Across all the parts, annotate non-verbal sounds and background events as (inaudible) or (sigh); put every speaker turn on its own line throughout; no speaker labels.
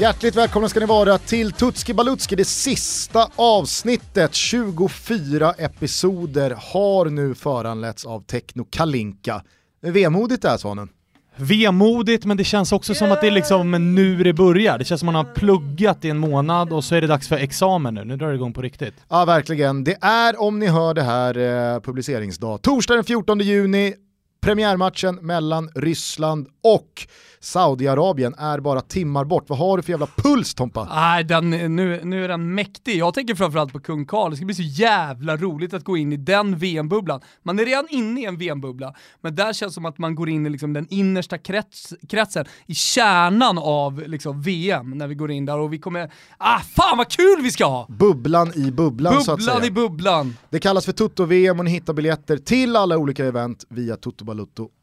Hjärtligt välkomna ska ni vara till Tutski Balutski, det sista avsnittet. 24 episoder har nu föranletts av Techno Kalinka. Vemodigt det här Svanen.
Vemodigt, men det känns också som att det är liksom nu det börjar. Det känns som att man har pluggat i en månad och så är det dags för examen nu. Nu drar det igång på riktigt.
Ja, verkligen. Det är, om ni hör det här, eh, publiceringsdag. Torsdag den 14 juni, premiärmatchen mellan Ryssland och Saudiarabien är bara timmar bort. Vad har du för jävla puls Tompa?
Nej, den, nu, nu är den mäktig. Jag tänker framförallt på kung Karl. Det ska bli så jävla roligt att gå in i den VM-bubblan. Man är redan inne i en VM-bubbla, men där känns det som att man går in i liksom den innersta krets, kretsen, i kärnan av liksom VM, när vi går in där och vi kommer... Ah, fan vad kul vi ska ha!
Bubblan i bubblan, bubblan så att säga.
Bubblan i bubblan.
Det kallas för Toto-VM och ni hittar biljetter till alla olika event via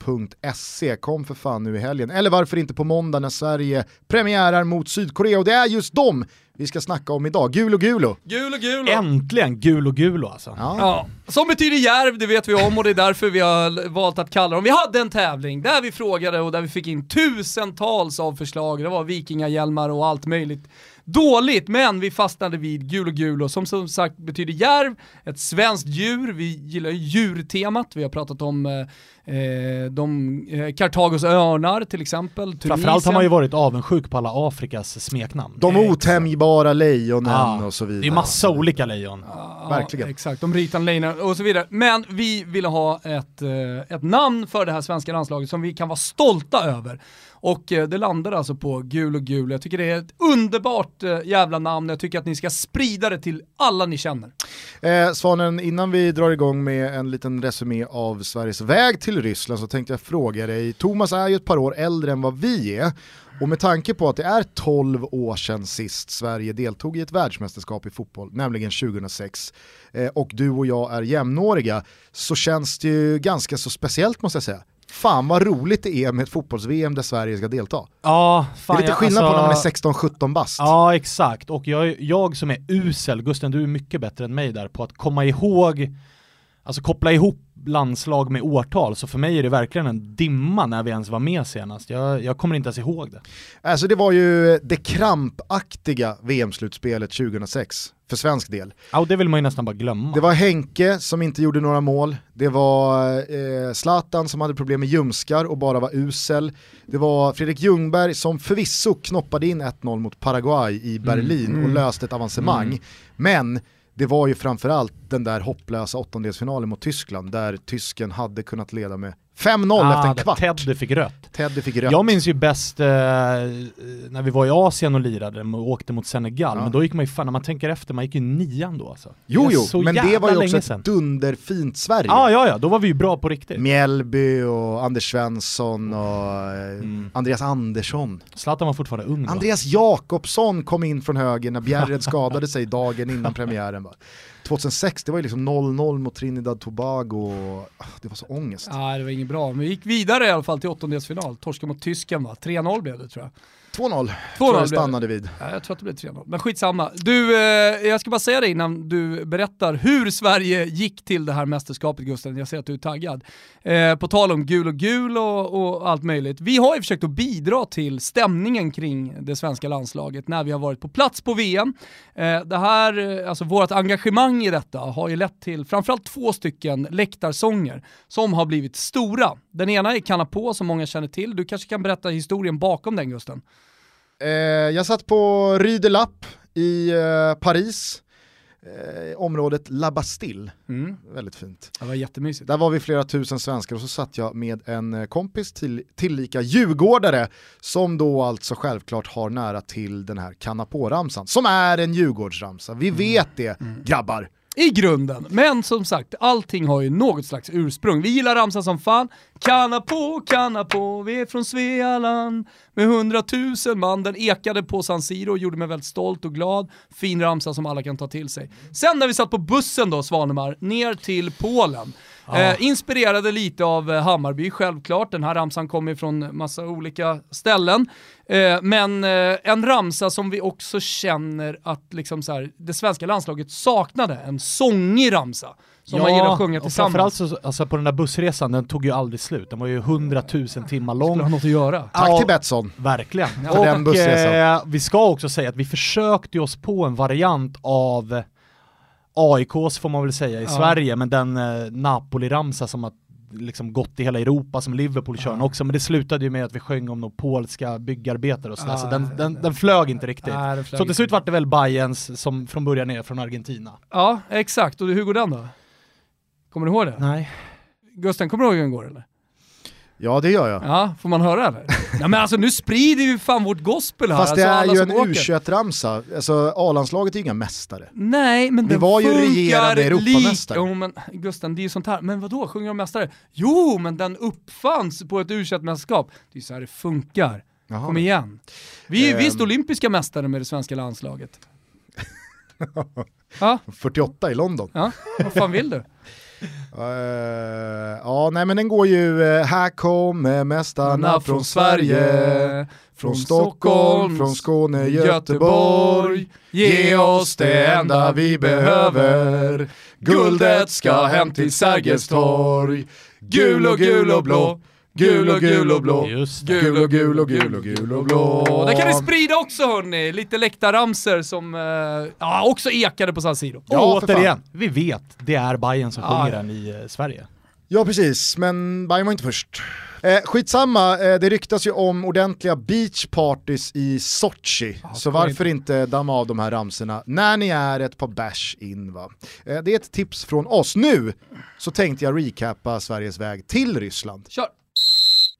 totobalutto.se. Kom för fan nu i helgen. Eller varför inte på måndag när Sverige premiärar mot Sydkorea och det är just dem vi ska snacka om idag. Gulo Gulo.
Gulo Gulo.
Äntligen Gulo Gulo alltså.
Ja. ja. Som betyder järv, det vet vi om och det är därför vi har valt att kalla dem. Vi hade en tävling där vi frågade och där vi fick in tusentals av förslag. Det var vikingahjälmar och allt möjligt dåligt, men vi fastnade vid Gulo Gulo som som sagt betyder järv, ett svenskt djur, vi gillar djurtemat, vi har pratat om eh, eh de, eh, Kartagos örnar till exempel.
Framförallt har man ju varit avundsjuk på alla Afrikas smeknamn.
De otämjbara lejonen
ah,
och så vidare.
Det är massa olika lejon.
Ah, Verkligen.
Exakt, de ritan lejonen och så vidare. Men vi ville ha ett, eh, ett namn för det här svenska landslaget som vi kan vara stolta över. Och eh, det landar alltså på gul och gul. Jag tycker det är ett underbart eh, jävla namn. Jag tycker att ni ska sprida det till alla ni känner.
Eh, Svanen, innan vi drar igång med en liten resumé av Sveriges väg till Ryssland så tänkte jag fråga dig, Thomas är ju ett par år äldre än vad vi är. Och med tanke på att det är 12 år sedan sist Sverige deltog i ett världsmästerskap i fotboll, nämligen 2006, eh, och du och jag är jämnåriga, så känns det ju ganska så speciellt måste jag säga fan vad roligt det är med ett fotbolls-VM där Sverige ska delta.
Ja, fan,
det är lite skillnad alltså, på när man är 16-17 bast.
Ja, exakt. Och jag, jag som är usel, Gusten du är mycket bättre än mig där på att komma ihåg, alltså koppla ihop landslag med årtal, så för mig är det verkligen en dimma när vi ens var med senast. Jag, jag kommer inte ens ihåg det.
Alltså det var ju det krampaktiga VM-slutspelet 2006 för svensk del.
Ja, det vill man ju nästan bara glömma.
Det var Henke som inte gjorde några mål, det var eh, Zlatan som hade problem med ljumskar och bara var usel. Det var Fredrik Ljungberg som förvisso knoppade in 1-0 mot Paraguay i Berlin mm. och löste ett avancemang. Mm. Men det var ju framförallt den där hopplösa åttondelsfinalen mot Tyskland där tysken hade kunnat leda med 5-0 ah, efter en kvart.
Teddy fick rött.
Teddy fick rött.
Jag minns ju bäst eh, när vi var i Asien och lirade och åkte mot Senegal, ja. men då gick man ju fan, när man tänker efter, man gick ju nian då alltså.
Jo jo, men det var ju också ett dunderfint Sverige.
Ah, ja ja, då var vi ju bra på riktigt.
Mjällby och Anders Svensson och eh, mm. Andreas Andersson.
Zlatan var fortfarande ung
Andreas Jakobsson kom in från höger när Bjärred skadade sig dagen innan premiären. Va? 2006, det var ju liksom 0-0 mot Trinidad Tobago, ah, det var så ångest.
Ja, det var inget bra, men vi gick vidare i alla fall till åttondelsfinal, torska mot tysken va, 3-0 blev det tror jag.
2-0 tror jag stannade vid.
Ja, jag tror att det blev 3-0, men skitsamma. Du, eh, jag ska bara säga det innan du berättar hur Sverige gick till det här mästerskapet Gusten, jag ser att du är taggad. Eh, på tal om gul och gul och, och, allt möjligt. Vi har ju försökt att bidra till stämningen kring det svenska landslaget när vi har varit på plats på VM. Eh, det här, eh, alltså vårt engagemang i detta har ju lett till framförallt två stycken läktarsånger som har blivit stora. Den ena är Kanna på som många känner till. Du kanske kan berätta historien bakom den Gusten?
Eh, jag satt på Rue de Lapp i eh, Paris, eh, området La Bastille. Mm. Väldigt fint.
Det var jättemysigt.
Där var vi flera tusen svenskar och så satt jag med en eh, kompis till, tillika djurgårdare som då alltså självklart har nära till den här Kanna-på-ramsan, som är en Djurgårdsramsa. Vi mm. vet det, mm. grabbar.
I grunden. Men som sagt, allting har ju något slags ursprung. Vi gillar ramsan som fan. Kanna på, kanna på, vi är från Svealand. Med hundratusen man, den ekade på San Siro och gjorde mig väldigt stolt och glad. Fin ramsa som alla kan ta till sig. Sen när vi satt på bussen då, Svanemar, ner till Polen.
Ja.
Eh, inspirerade lite av eh, Hammarby, självklart. Den här ramsan kommer från massa olika ställen. Eh, men eh, en ramsa som vi också känner att liksom så här, det svenska landslaget saknade, en sångig ramsa. Som man gillar att sjunga
och
tillsammans.
framförallt så, alltså på den där bussresan, den tog ju aldrig slut. Den var ju 100 000 timmar lång.
Skulle ha något att göra.
Tack
Ja.
till Betsson.
Verkligen.
För den
och
bussresan.
eh, vi ska också säga att vi försökte oss på en variant av AIKs får man väl säga i
Ja.
Sverige, men den eh, Napoli-ramsa som har liksom gått i hela Europa som Liverpool kör också, men det slutade ju med att vi sjöng om några polska byggarbetare och sådär,
Ja,
så den,
ja,
den,
ja.
den flög inte riktigt.
Det flög
så till slut var det väl Bayerns som från början är från Argentina.
Ja, exakt. Och hur går den då? Kommer du ihåg det?
Nej.
Gusten, kommer du ihåg hur den går eller?
Ja det gör jag.
Ja, får man höra eller? Nej men alltså nu sprider vi fan vårt gospel här.
Fast det
alltså,
är ju en
åker.
U21-ramsa, alltså A-landslaget är ju inga mästare.
Nej, men
Vi
den
var ju regerande Europamästare.
Jo men Gusten, det är ju sånt här. Men vadå, sjunger de mästare? Jo, men den uppfanns på ett u mästerskap Det är så här det funkar.
Jaha.
Kom igen. Vi är ju
Ehm.
visst olympiska mästare med det svenska landslaget. (laughs) ja,
48 i London.
ja, vad fan vill du?
Eh, ja, nej men den går ju, eh, här kommer mästarna från Sverige. Från Stockholm, från Skåne, Göteborg. Ge oss det enda vi behöver. Guldet ska hem till Sergels torg. Gul och gul och blå. Gul och gul och blå.
Just det.
Gul och gul och gul och gul och blå.
Det kan ni sprida också hörni, lite läktarramsor som eh, ja, också ekade på San Siro.
Ja,
och återigen, vi vet, det är Bayern som sjunger den i eh, Sverige.
Ja precis, men Bayern var inte först. Eh, skitsamma, eh, det ryktas ju om ordentliga beachpartys i Sochi, så
ska vi
varför inte damma av de här ramsorna när ni är ett par bärs in va. Eh, det är ett tips från oss. Nu så tänkte jag recappa Sveriges väg till Ryssland.
Kör!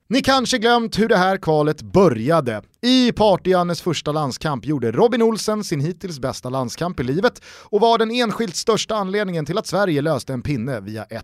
Ni kanske glömt hur det här kvalet började. I Party-Jannes första landskamp gjorde Robin Olsen sin hittills bästa landskamp i livet och var den enskilt största anledningen till att Sverige löste en pinne via 1-1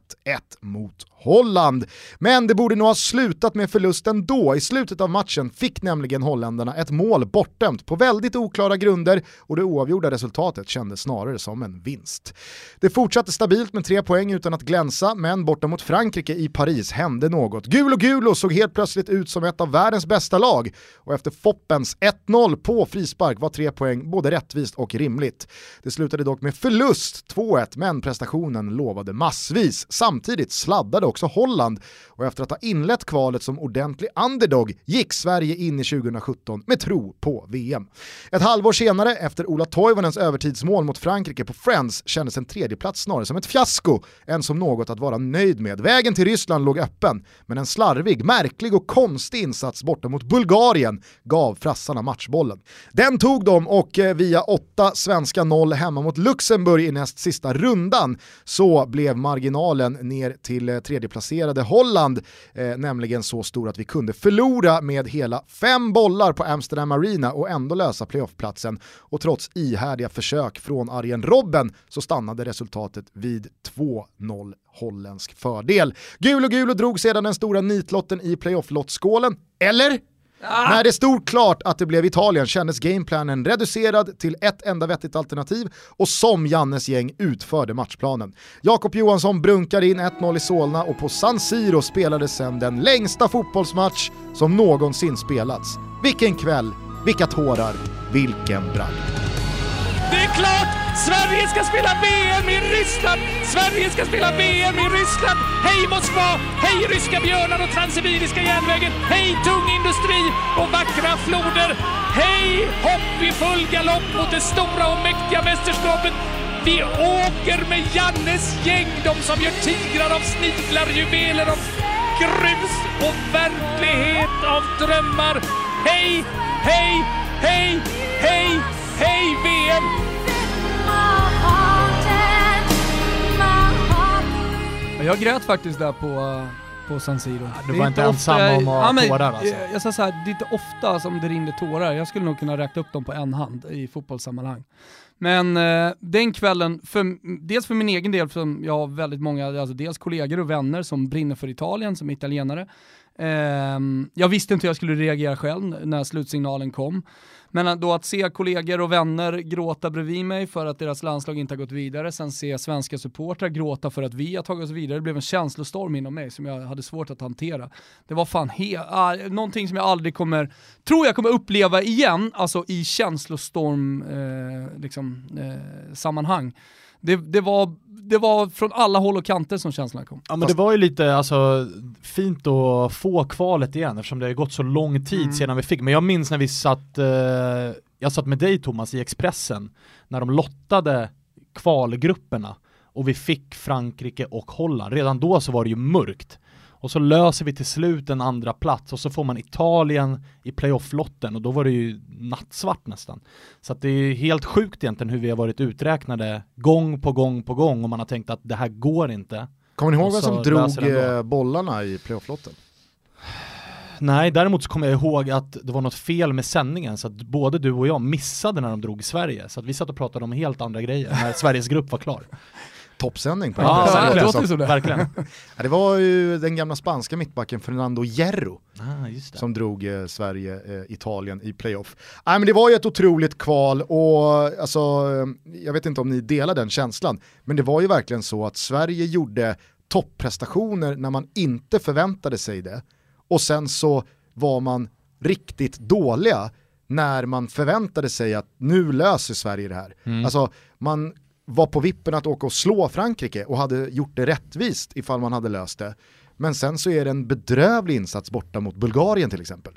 mot Holland. Men det borde nog ha slutat med förlusten då. I slutet av matchen fick nämligen holländarna ett mål bortdömt på väldigt oklara grunder och det oavgjorda resultatet kändes snarare som en vinst. Det fortsatte stabilt med tre poäng utan att glänsa, men borta mot Frankrike i Paris hände något. Gul och Gulo såg helt plötsligt ut som ett av världens bästa lag och efter Foppens 1-0 på frispark var tre poäng både rättvist och rimligt. Det slutade dock med förlust 2-1, men prestationen lovade massvis. Samtidigt sladdade också Holland och efter att ha inlett kvalet som ordentlig underdog gick Sverige in i 2017 med tro på VM. Ett halvår senare, efter Ola Toivonens övertidsmål mot Frankrike på Friends, kändes en tredjeplats snarare som ett fiasko än som något att vara nöjd med. Vägen till Ryssland låg öppen, men en slarvig, märklig och konstig insats borta mot Bulgarien gav frassarna matchbollen. Den tog de och eh, via 8 svenska noll hemma mot Luxemburg i näst sista rundan så blev marginalen ner till eh, tredjeplacerade Holland eh, nämligen så stor att vi kunde förlora med hela fem bollar på Amsterdam Arena och ändå lösa playoffplatsen. Och trots ihärdiga försök från Arjen Robben så stannade resultatet vid 2-0 holländsk fördel. Gul och Gulo drog sedan den stora nitlotten i playoff playoff-lottskålen. Eller? När det stod klart att det blev Italien kändes gameplanen reducerad till ett enda vettigt alternativ och som Jannes gäng utförde matchplanen. Jakob Johansson brunkade in 1-0 i Solna och på San Siro spelades sen den längsta fotbollsmatch som någonsin spelats. Vilken kväll, vilka tårar, vilken bragd.
Det är klart! Sverige ska spela VM i Ryssland! Sverige ska spela VM i Ryssland! Hej Moskva! Hej ryska björnar och Transsibiriska järnvägen! Hej tung industri och vackra floder! Hej hopp i full galopp mot det stora och mäktiga mästerskapet! Vi åker med Jannes gäng, de som gör tigrar av sniglar, juveler av grus och verklighet av drömmar. Hej, hej, hej, hej, hej VM!
Jag grät faktiskt där på, på San Siro.
du
Det
var inte ensam
ofta-
om att ha
men,
tårar, alltså.
Jag, jag sa så här, det är inte ofta som det rinner tårar. Jag skulle nog kunna räkna upp dem på en hand i fotbollssammanhang. Men eh, den kvällen, för, dels för min egen del, för jag har väldigt många, alltså dels kollegor och vänner som brinner för Italien, som är italienare. Ehm, jag visste inte hur jag skulle reagera själv när slutsignalen kom. Men då att se kollegor och vänner gråta bredvid mig för att deras landslag inte har gått vidare, sen se svenska supportrar gråta för att vi har tagit oss vidare, det blev en känslostorm inom mig som jag hade svårt att hantera. Det var fan he- ah, någonting som jag aldrig kommer, tror jag kommer uppleva igen, alltså i känslostorm eh, liksom, eh, sammanhang. Det, det, var, det var från alla håll och kanter som känslan kom.
Ja men det var ju lite alltså, fint att få kvalet igen eftersom det har gått så lång tid
Mm.
sedan vi fick, men jag minns när vi satt, eh, jag satt med dig Thomas i Expressen, när de lottade kvalgrupperna och vi fick Frankrike och Holland, redan då så var det ju mörkt. Och så löser vi till slut en andra plats och så får man Italien i playoff-lotten och då var det ju nattsvart nästan. Så att det är helt sjukt egentligen hur vi har varit uträknade gång på gång på gång och man har tänkt att det här går inte.
Kommer ni ihåg vem som drog eh, bollarna i playofflotten?
Nej, däremot så kommer jag ihåg att det var något fel med sändningen så att både du och jag missade när de drog i Sverige. Så att vi satt och pratade om helt andra grejer när Sveriges grupp var klar.
Toppsändning på
Ja,
Expressen,
det
låter det
låter
som.
som det.
Verkligen. (laughs)
Ja, det var ju den gamla spanska mittbacken Fernando Hierro
Ah, just det.
som drog eh, Sverige-Italien i playoff. Nej, men det var ju ett otroligt kval och alltså, eh, jag vet inte om ni delar den känslan, men det var ju verkligen så att Sverige gjorde topprestationer när man inte förväntade sig det och sen så var man riktigt dåliga när man förväntade sig att nu löser Sverige det här.
Mm.
Alltså man var på vippen att åka och slå Frankrike och hade gjort det rättvist ifall man hade löst det. Men sen så är det en bedrövlig insats borta mot Bulgarien till exempel.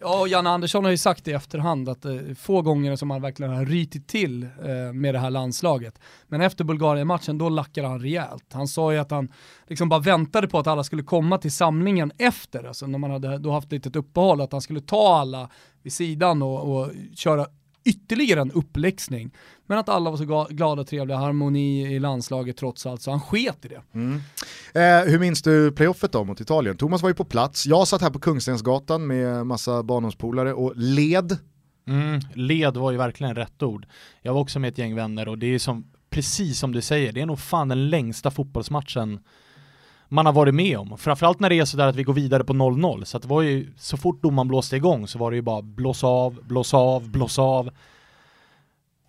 Ja, och Janne Andersson har ju sagt i efterhand att det är få gånger som han verkligen har rytit till eh, med det här landslaget. Men efter Bulgarien-matchen, då lackade han rejält. Han sa ju att han liksom bara väntade på att alla skulle komma till samlingen efter, alltså när man hade då haft ett litet uppehåll, att han skulle ta alla vid sidan och, och köra ytterligare en uppläxning. Men att alla var så glada och trevliga, harmoni i landslaget trots allt, så han sket i det.
Eh, hur minns du playoffet då mot Italien? Thomas var ju på plats, jag satt här på Kungstensgatan med massa barndomspolare och led.
Mm, led var ju verkligen rätt ord. Jag var också med ett gäng vänner och det är som, precis som du säger, det är nog fan den längsta fotbollsmatchen man har varit med om. Framförallt när det är sådär att vi går vidare på 0-0. Så det var ju, så fort domaren blåste igång så var det ju bara blås av, blås av, blås av.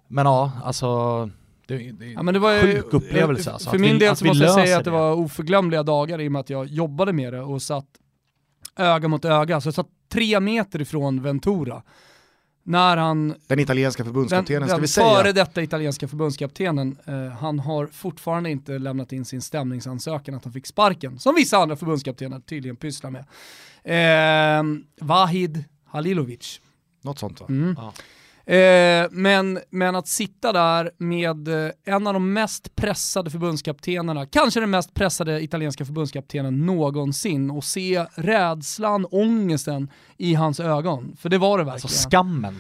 Men ja, alltså det, det
Ja, men det var ju,
sjuk upplevelse alltså.
För min
vi,
del så måste jag säga att det var oförglömliga dagar i och med att jag jobbade med det och satt öga mot öga. Så jag satt tre meter ifrån Ventura. När han,
Den italienska
den,
förbundskaptenen ska
den
vi säga.
före detta italienska förbundskaptenen, eh, han har fortfarande inte lämnat in sin stämningsansökan att han fick sparken, som vissa andra förbundskaptener tydligen pysslar med. Eh, Vahid Halilovic.
Något sånt va?
Mm.
Ja.
Eh, men, men att sitta där med eh, en av de mest pressade förbundskaptenerna, kanske den mest pressade italienska förbundskaptenen någonsin och se rädslan, ångesten i hans ögon. För det var det verkligen.
Alltså skammen.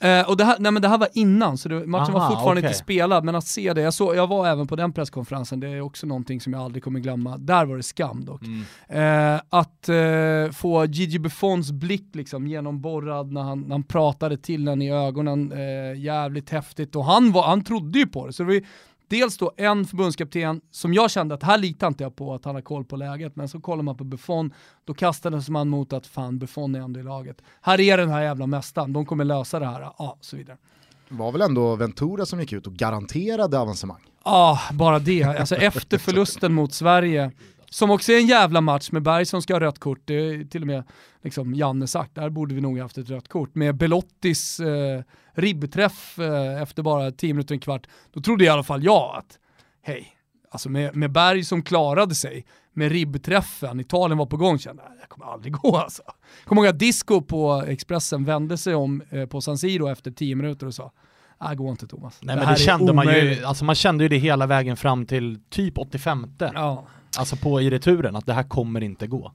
Eh, och det här, nej men det här var innan, så det, matchen var
Aha,
fortfarande
okej.
inte spelad, men att se det, jag, såg, jag var även på den presskonferensen, det är också någonting som jag aldrig kommer glömma. Där var det skam dock.
Mm.
Eh, att eh, få Gigi Buffons blick liksom genomborrad när han, när han pratade till den i ögonen, eh, jävligt häftigt. Och han, var, han trodde ju på det. Så det var ju dels då en förbundskapten som jag kände att här litar inte jag på att han har koll på läget, men så kollar man på Buffon, då kastades man mot att fan Buffon är ändå i laget. Här är den här jävla mästaren, de kommer lösa det här, ja, så vidare.
Det var väl ändå Ventura som gick ut och garanterade avancemang.
Ja, bara det. Alltså efter förlusten mot Sverige, som också är en jävla match med Berg som ska ha rött kort, det är till och med liksom Janne sagt, där borde vi nog ha haft ett rött kort. Med Belottis eh, ribbträff eh, efter bara 10 minuter, en kvart, då trodde i alla fall jag att, hej, alltså med, med Berg som klarade sig, med ribbträffen, Italien var på gång, kände jag, det kommer aldrig gå alltså. Kommer ihåg att Disco på Expressen vände sig om eh, på San Siro efter 10 minuter och sa, Nej, går inte Thomas.
Nej
Det
men det kände man ju,
omöjligt."
alltså man kände ju det hela vägen fram till typ 85
Ja.
Alltså på i returen, att det här kommer inte gå.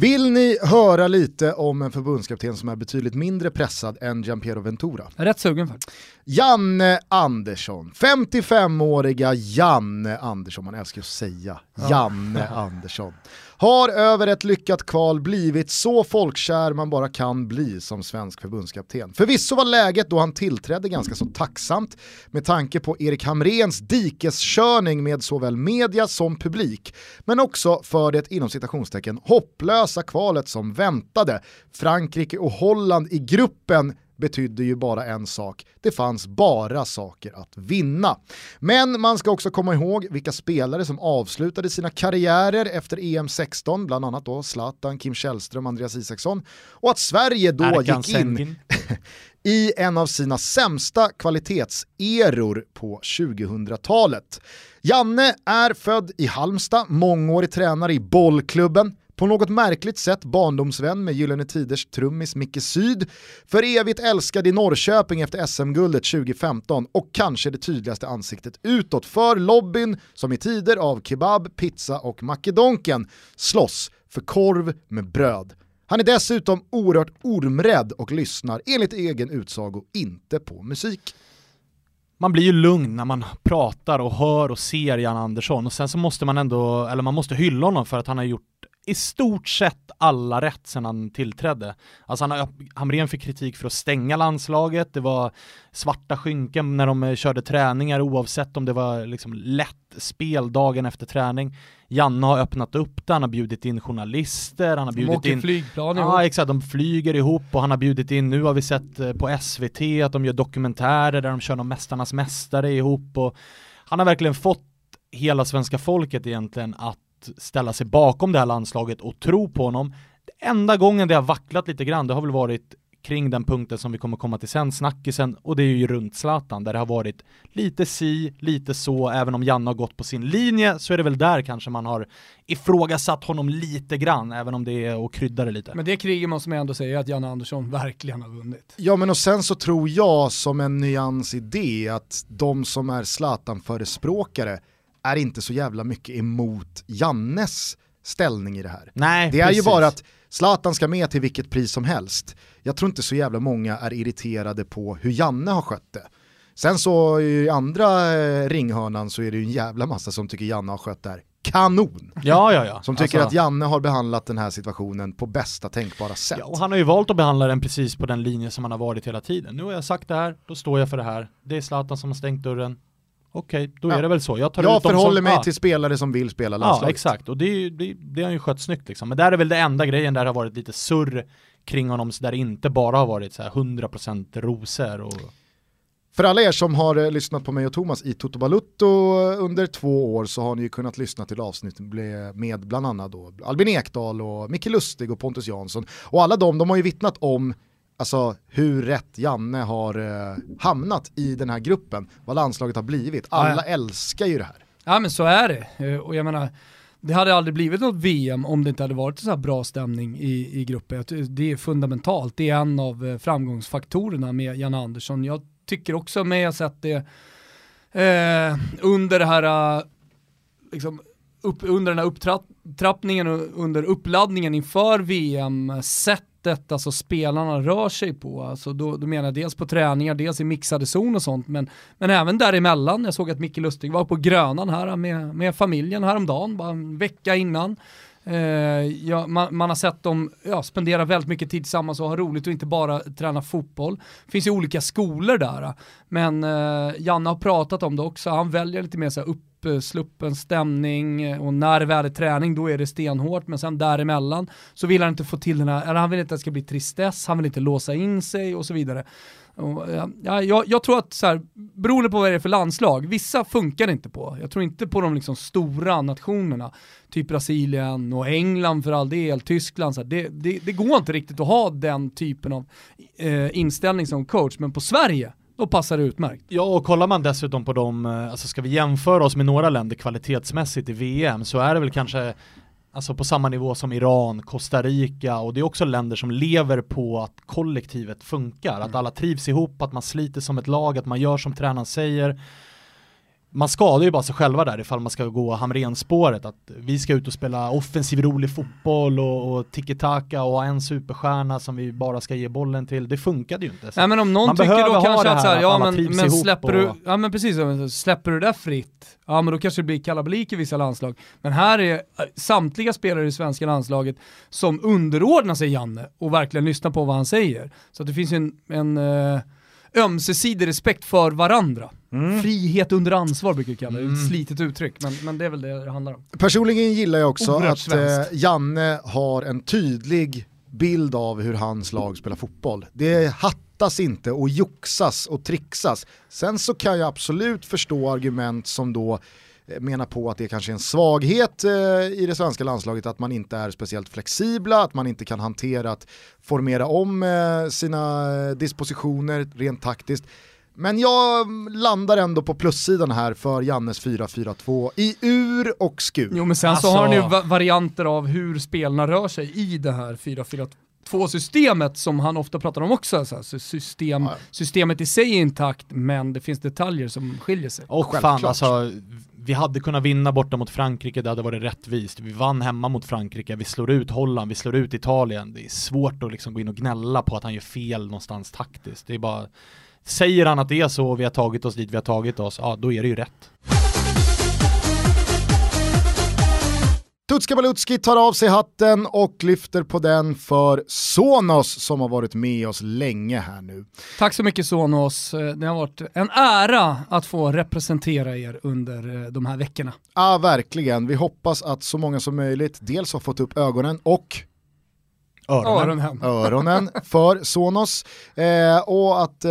Vill ni höra lite om en förbundskapten som är betydligt mindre pressad än Gianpiero Ventura?
Jag är rätt sugen faktiskt.
Janne Andersson, 55-åriga Janne Andersson, man älskar att säga Janne (laughs) Andersson. Har över ett lyckat kval blivit så folkkär man bara kan bli som svensk förbundskapten. Förvisso var läget då han tillträdde ganska så tacksamt med tanke på Erik Hamrens dikeskörning med såväl media som publik, men också för det inom citationstecken hopplösa kvalet som väntade. Frankrike och Holland i gruppen betydde ju bara en sak, det fanns bara saker att vinna. Men man ska också komma ihåg vilka spelare som avslutade sina karriärer efter EM 16, bland annat då Zlatan, Kim Källström, Andreas Isaksson, och att Sverige då
Erkan
gick in (laughs) i en av sina sämsta kvalitetseror på 2000-talet. Janne är född i Halmstad, mångårig tränare i bollklubben, på något märkligt sätt barndomsvän med Gyllene Tiders trummis Micke Syd, för evigt älskad i Norrköping efter SM-guldet 2015 och kanske det tydligaste ansiktet utåt för lobbyn som i tider av kebab, pizza och makedonken slåss för korv med bröd. Han är dessutom oerhört ormrädd och lyssnar enligt egen utsago inte på musik.
man blir ju lugn när man pratar och hör och ser Jan Andersson och sen så måste man ändå, eller man måste hylla honom för att han har gjort i stort sett alla rätt sedan han tillträdde. Alltså han Hamrén fick kritik för att stänga landslaget, det var svarta skynken när de eh, körde träningar oavsett om det var liksom lätt spel dagen efter träning. Janne har öppnat upp det, han har bjudit in journalister, han har
De
bjudit
åker
in
flygplan
Ja
ihop.
exakt, de flyger ihop och han har bjudit in, nu har vi sett eh, på SVT att de gör dokumentärer där de kör någon Mästarnas Mästare ihop och han har verkligen fått hela svenska folket egentligen att ställa sig bakom det här landslaget och tro på honom. Enda gången det har vacklat lite grann, det har väl varit kring den punkten som vi kommer komma till sen, snackisen, och det är ju runt Zlatan, där det har varit lite si, lite så, även om Janne har gått på sin linje, så är det väl där kanske man har ifrågasatt honom lite grann, även om det är att krydda det lite.
Men det kriget måste man ändå säga att Janne Andersson verkligen har vunnit.
Ja men och sen så tror jag som en nyans i det att de som är Zlatan-förespråkare är inte så jävla mycket emot Jannes ställning i det här.
Nej,
Det är ju
precis.
bara att Zlatan ska med till vilket pris som helst. Jag tror inte så jävla många är irriterade på hur Janne har skött det. Sen så i andra eh, ringhörnan så är det ju en jävla massa som tycker Janne har skött det här kanon.
Ja, ja, ja.
Som tycker
Alltså-
att Janne har behandlat den här situationen på bästa tänkbara sätt.
Ja, och han har ju valt att behandla den precis på den linje som han har varit hela tiden. Nu har jag sagt det här, då står jag för det här. Det är Zlatan som har stängt dörren. Okej, då
Ja.
är det väl så. Jag tar
jag
ut
förhåller
som,
mig
ja.
till spelare som vill spela
Ja,
landslaget.
exakt. Och det, det, det har ju skött snyggt liksom. Men där är väl det enda grejen där det har varit lite surr kring honom, så där det inte bara har varit så här 100% rosor och...
För alla er som har eh, lyssnat på mig och Thomas i Toto Balutto under två år så har ni ju kunnat lyssna till avsnitt med bland annat då Albin Ekdal och Micke Lustig och Pontus Jansson. Och alla de, de har ju vittnat om alltså, hur rätt Janne har eh, hamnat i den här gruppen, vad landslaget har blivit. Alla
Ja,
älskar ju det här.
Ja men så är det. Eh, Och jag menar, det hade aldrig blivit något VM om det inte hade varit så här bra stämning i, i gruppen. Det är fundamentalt, det är en av eh, framgångsfaktorerna med Jan Andersson. Jag tycker också med jag sett det eh, under det här eh, liksom, upp, under den här upptrappningen och under uppladdningen inför VM, sättet alltså spelarna rör sig på, alltså då, då menar jag dels på träningar, dels i mixade zon och sånt, men, men även däremellan. Jag såg att Micke Lustig var på Grönan här med, med familjen häromdagen, bara en vecka innan. Eh, ja, man, man har sett dem ja, spendera väldigt mycket tid tillsammans och ha roligt och inte bara träna fotboll. Det finns ju olika skolor där, men eh, Janne har pratat om det också. Han väljer lite mer så här uppsluppen eh, stämning eh, och när det väl är träning då är det stenhårt, men sen däremellan så vill han inte få till den här, eller han vill inte att det ska bli tristess, han vill inte låsa in sig och så vidare. Och, ja, jag, jag tror att så här, beroende på vad det är för landslag, vissa funkar det inte på. Jag tror inte på de liksom stora nationerna, typ Brasilien och England för all del, Tyskland. Så här, det, det, det går inte riktigt att ha den typen av eh, inställning som coach, men på Sverige, då passar det utmärkt.
Ja, och kollar man dessutom på dem, eh, alltså ska vi jämföra oss med några länder kvalitetsmässigt i VM så är det väl kanske alltså på samma nivå som Iran, Costa Rica och det är också länder som lever på att kollektivet funkar, att alla trivs ihop, att man sliter som ett lag, att man gör som tränaren säger. Man skadar ju bara sig själva där ifall man ska gå Hamrén-spåret, att vi ska ut och spela offensiv rolig fotboll och, och tiki-taka och ha en superstjärna som vi bara ska ge bollen till. Det funkade ju inte. Så
Nej men om någon
Man
tycker då kanske att så
här
här,
att
ja men, men släpper
och-
du, ja men precis, släpper du det fritt, ja men då kanske det blir kalabalik i vissa landslag. Men här är eh, samtliga spelare i svenska landslaget som underordnar sig Janne och verkligen lyssnar på vad han säger. Så att det finns ju en, en eh, ömsesidig respekt för varandra. Frihet under ansvar brukar vi kalla det,
Mm.
ett slitet uttryck, men, men det är väl det det handlar om.
Personligen gillar jag också
Oerhört
att eh. Janne har en tydlig bild av hur hans lag spelar fotboll. Det hattas inte och joxas och trixas. Sen så kan jag absolut förstå argument som då menar på att det kanske är en svaghet eh, i det svenska landslaget att man inte är speciellt flexibla, att man inte kan hantera att formera om eh, sina dispositioner rent taktiskt. Men jag landar ändå på plussidan här för Jannes 4-4-2 i ur och skur.
Jo men sen
Alltså-
så har ni ju va- varianter av hur spelarna rör sig i det här 4-4-2-systemet som han ofta pratar om också. Så system,
Ja.
Systemet i sig är intakt men det finns detaljer som skiljer sig.
Och
Självklart.
fan alltså, vi hade kunnat vinna borta mot Frankrike, det hade varit rättvist. Vi vann hemma mot Frankrike, vi slår ut Holland, vi slår ut Italien. Det är svårt att liksom gå in och gnälla på att han gör fel någonstans taktiskt. Det är bara, säger han att det är så och vi har tagit oss dit vi har tagit oss, ja då är det ju rätt.
Tutska Balutski tar av sig hatten och lyfter på den för Sonos som har varit med oss länge här nu.
Tack så mycket Sonos, Eh, det har varit en ära att få representera er under eh, de här veckorna.
Ja, verkligen. Vi hoppas att så många som möjligt dels har fått upp ögonen och
Öronen.
Öronen.
för Sonos eh, och att eh,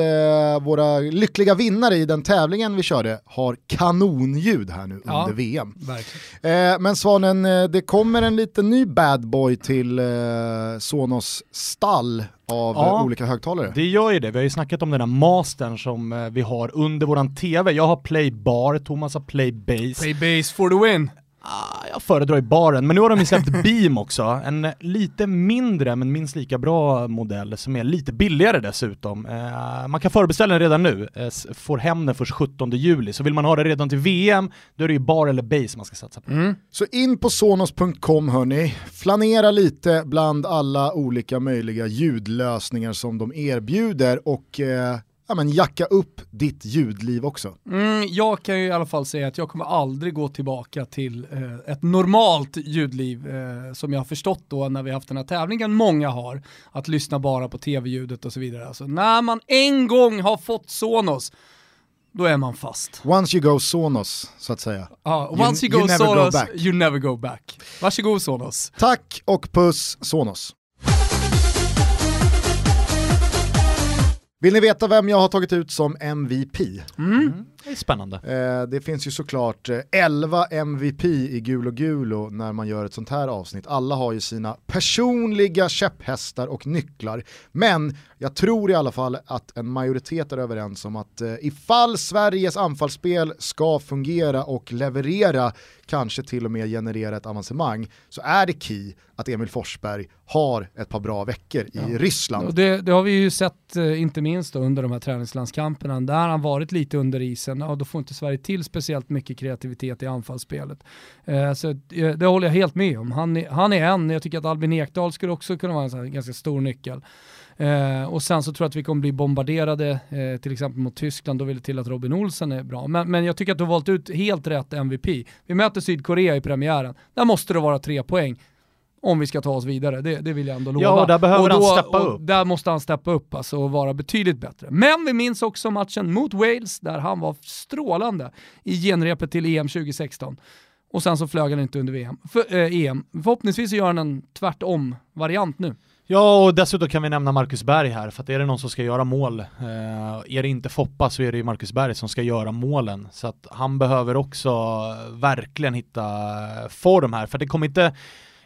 våra lyckliga vinnare i den tävlingen vi körde har kanonljud här nu
Ja.
under VM.
Verkligen.
Eh, men Svanen, eh, det kommer en liten ny bad boy till eh, Sonos stall av
Ja.
eh, olika högtalare.
Det gör ju det, vi har ju snackat om den här mastern som vi har under våran TV. Jag har play bar, Thomas har play bass.
Play base for the win.
Ah, jag föredrar ju baren, men nu har de ju släppt (laughs) Beam också. En lite mindre men minst lika bra modell som är lite billigare dessutom. Eh, man kan förbeställa den redan nu, eh, får hem den först 17 juli. Så vill man ha det redan till VM, då är det ju bar eller base man ska satsa på.
Så in på sonos.com hörni, flanera lite bland alla olika möjliga ljudlösningar som de erbjuder och eh, ja, men jacka upp ditt ljudliv också.
Mm, jag kan ju i alla fall säga att jag kommer aldrig gå tillbaka till eh, ett normalt ljudliv eh, som jag har förstått då när vi haft den här tävlingen många har, att lyssna bara på tv-ljudet och så vidare. Alltså, när man en gång har fått Sonos, då är man fast.
Once you go Sonos, så att säga. You-
once you,
you
go
go
Sonos,
back.
you never go back. Varsågod Sonos.
Tack och puss Sonos. Vill ni veta vem jag har tagit ut som MVP? Mm.
Det är spännande.
Eh, det finns ju såklart eh, 11 MVP i gul och gulo när man gör ett sånt här avsnitt. Alla har ju sina personliga käpphästar och nycklar. Men jag tror i alla fall att en majoritet är överens om att eh, ifall Sveriges anfallsspel ska fungera och leverera, kanske till och med generera ett avancemang, så är det key att Emil Forsberg har ett par bra veckor i Ryssland.
Och det, det har vi ju sett eh, inte minst då, under de här träningslandskamperna, där han varit lite under isen, ja, då får inte Sverige till speciellt mycket kreativitet i anfallsspelet. Eh, så eh, det håller jag helt med om. Han, är- han är en, jag tycker att Albin Ekdal skulle också kunna vara en sån här ganska stor nyckel. Eh, och sen så tror jag att vi kommer bli bombarderade, eh, till exempel mot Tyskland, då vill det till att Robin Olsen är bra. Men, men jag tycker att du har valt ut helt rätt MVP. Vi möter Sydkorea i premiären, där måste det vara tre poäng om vi ska ta oss vidare, det, det vill jag ändå lova.
Ja, och där behöver han steppa
och
upp.
Där måste han steppa upp alltså, och vara betydligt bättre. Men vi minns också matchen mot Wales där han var strålande i genrepet till EM 2016. Och sen så flög han inte under VM. För, eh, EM. Förhoppningsvis så gör han en tvärtom-variant nu.
Ja, och dessutom kan vi nämna Marcus Berg här, för att är det någon som ska göra mål, eh, är det inte Foppa så är det ju Marcus Berg som ska göra målen. Så att han behöver också verkligen hitta form här, för det kommer inte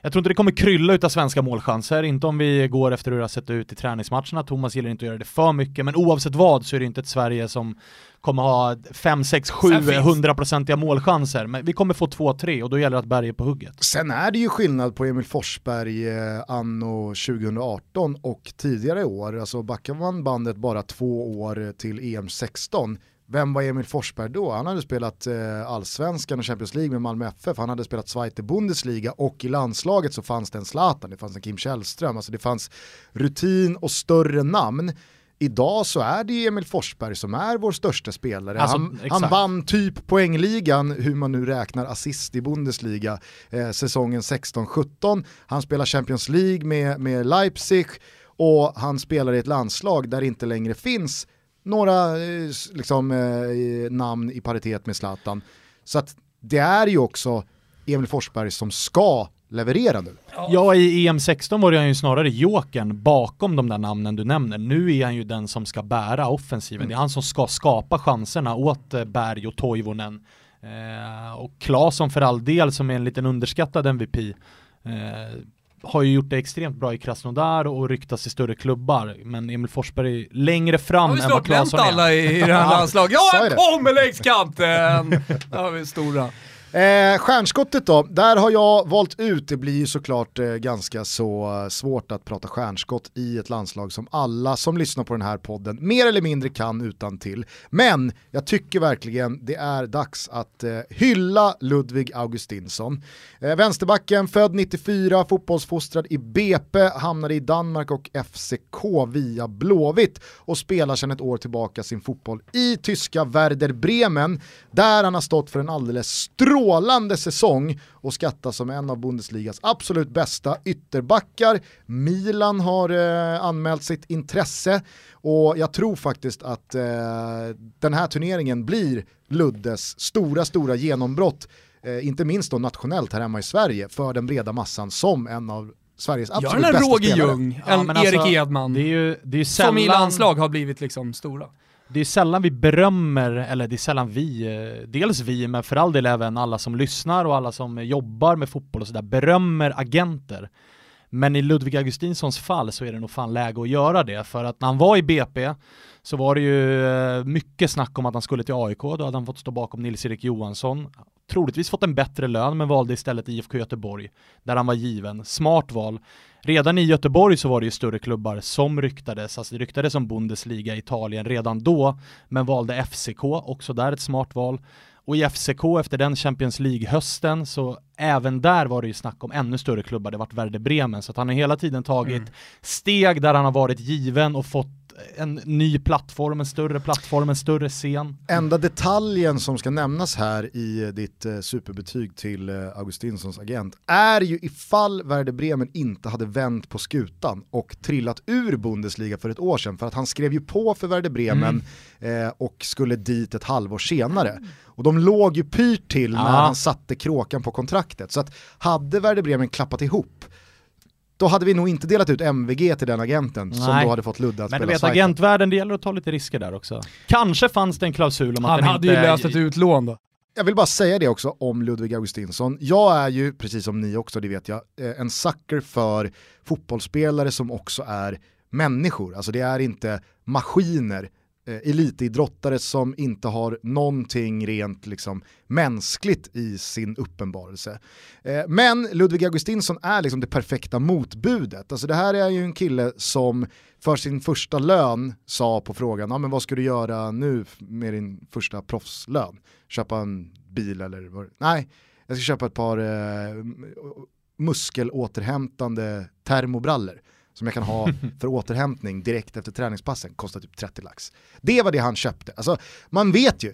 jag tror inte det kommer krylla utav svenska målchanser, inte om vi går efter hur det har sett ut i träningsmatcherna. Thomas gillar inte att göra det för mycket, men oavsett vad så är det inte ett Sverige som kommer ha 5, 6, 7
Sen finns-
100-procentiga målchanser. Men vi kommer få 2-3 och då gäller det att Berg är på hugget.
Sen är det ju skillnad på Emil Forsberg eh, anno 2018 och tidigare år. Alltså backar man bandet bara två år till EM 16, vem var Emil Forsberg då? Han hade spelat eh, allsvenskan och Champions League med Malmö FF, han hade spelat Zweite Bundesliga och i landslaget så fanns det en Zlatan, det fanns en Kim Källström, alltså det fanns rutin och större namn. Idag så är det Emil Forsberg som är vår största spelare.
Alltså,
han, han vann typ poängligan, hur man nu räknar assist i Bundesliga, eh, säsongen 16-17. Han spelar Champions League med, med Leipzig och han spelar i ett landslag där det inte längre finns några eh, liksom, eh, namn i paritet med Zlatan. Så att det är ju också Emil Forsberg som ska leverera nu.
Ja, i EM16 var han ju snarare jokern bakom de där namnen du nämner. Nu är han ju den som ska bära offensiven. Det är han som ska skapa chanserna åt eh, Berg och Toivonen. Eh, och Claesson för all del som är en liten underskattad MVP. Eh, har ju gjort det extremt bra i Krasnodar och ryktas i större klubbar. Men Emil Forsberg är längre fram
Har vi
än vad
snart
Claesson är.
alla i, i det här (laughs) landslaget? Ja, han kommer längs kanten! Där har vi stora.
Eh, stjärnskottet då, där har jag valt ut, det blir ju såklart eh, ganska så eh, svårt att prata stjärnskott i ett landslag som alla som lyssnar på den här podden mer eller mindre kan utan till. Men jag tycker verkligen det är dags att eh, hylla Ludvig Augustinsson. Eh, vänsterbacken, född 94, fotbollsfostrad i BP, hamnade i Danmark och FCK via Blåvitt och spelar sedan ett år tillbaka sin fotboll i tyska Werder Bremen, där han har stått för en alldeles strålande säsong och skattas som en av Bundesligas absolut bästa ytterbackar. Milan har eh, anmält sitt intresse och jag tror faktiskt att eh, den här turneringen blir Luddes stora, stora genombrott eh, inte minst då nationellt här hemma i Sverige, för den breda massan som en av Sveriges
Gör
absolut bästa
Roger
spelare.
Ljung,
Ja,
en
men alltså,
Erik Edman,
Det är ju, det är ju
som i
sällan,
landslag har blivit liksom stora
det är sällan vi berömmer, eller det är sällan vi, eh, dels vi, men för all del även alla som lyssnar och alla som jobbar med fotboll och sådär, berömmer agenter. Men i Ludvig Augustinssons fall så är det nog fan läge att göra det, för att när han var i BP så var det ju eh, mycket snack om att han skulle till AIK, då hade han fått stå bakom Nils-Erik Johansson, troligtvis fått en bättre lön men valde istället IFK Göteborg, där han var given. Smart val. Redan i Göteborg så var det ju större klubbar som ryktades, alltså det ryktades om Bundesliga Italien redan då, men valde FCK, också där ett smart val. Och i FCK efter den Champions League-hösten så även där var det ju snack om ännu större klubbar, det vart Werder Bremen, så att han har hela tiden tagit steg där han har varit given och fått en ny plattform, en större plattform, en större scen.
Enda detaljen som ska nämnas här i eh, ditt eh, superbetyg till eh, Augustinssons agent är ju ifall Werder Bremen inte hade vänt på skutan och trillat ur Bundesliga för ett år sedan för att han skrev ju på för Werder Bremen
Mm.
eh, och skulle dit ett halvår senare. Och de låg ju pyrt till
Ja.
när han satte kråkan på kontraktet. Så att hade Werder Bremen klappat ihop då hade vi nog inte delat ut MVG till den agenten som
Nej.
då hade fått Ludde att
Men du vet
sajten.
agentvärlden, det gäller att ta lite risker där också. Kanske fanns det en klausul om att
Han hade
inte...
ju löst ett utlån då.
Jag vill bara säga det också om Ludvig Augustinsson. Jag är ju, precis som ni också, det vet jag, eh, en sucker för fotbollsspelare som också är människor. Alltså det är inte maskiner, Eh, elitidrottare som inte har någonting rent liksom, mänskligt i sin uppenbarelse. Eh, men Ludvig Augustinsson är liksom det perfekta motbudet. Alltså det här är ju en kille som för sin första lön sa på frågan, ah, men vad ska du göra nu med din första proffslön? Köpa en bil eller vad? Nej, jag ska köpa ett par eh, muskelåterhämtande termobrallor som jag kan ha (laughs) för återhämtning direkt efter träningspassen, kostar typ 30 lax. Det var det han köpte. Alltså, man vet ju,